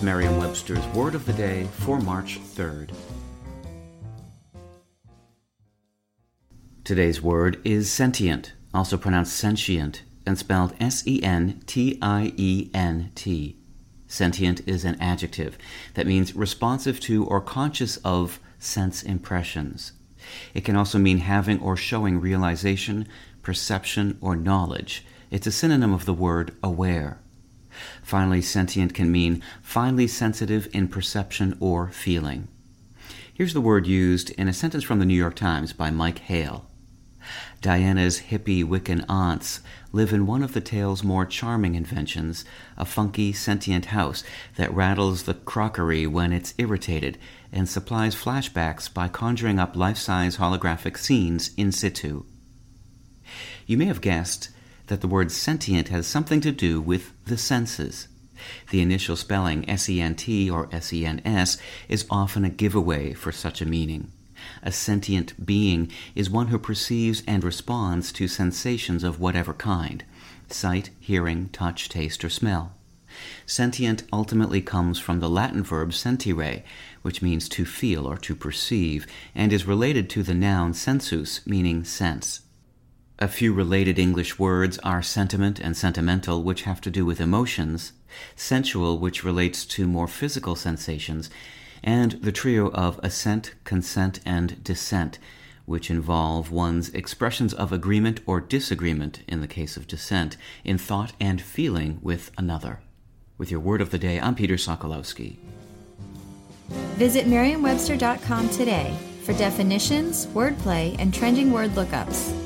It's Merriam-Webster's Word of the Day for March 3rd. Today's word is sentient, also pronounced sentient, and spelled S-E-N-T-I-E-N-T. Sentient is an adjective that means responsive to or conscious of sense impressions. It can also mean having or showing realization, perception, or knowledge. It's a synonym of the word aware. Finally, sentient can mean finely sensitive in perception or feeling. Here's the word used in a sentence from the New York Times by Mike Hale. Diana's hippie Wiccan aunts live in one of the tale's more charming inventions, a funky, sentient house that rattles the crockery when it's irritated and supplies flashbacks by conjuring up life size holographic scenes in situ. You may have guessed that the word sentient has something to do with the senses. The initial spelling SENT or SENS is often a giveaway for such a meaning. A sentient being is one who perceives and responds to sensations of whatever kind sight, hearing, touch, taste, or smell. Sentient ultimately comes from the Latin verb sentire, which means to feel or to perceive, and is related to the noun sensus, meaning sense. A few related English words are sentiment and sentimental, which have to do with emotions, sensual, which relates to more physical sensations, and the trio of assent, consent, and dissent, which involve one's expressions of agreement or disagreement in the case of dissent in thought and feeling with another. With your word of the day, I'm Peter Sokolowski. Visit Merriam-Webster.com today for definitions, wordplay, and trending word lookups.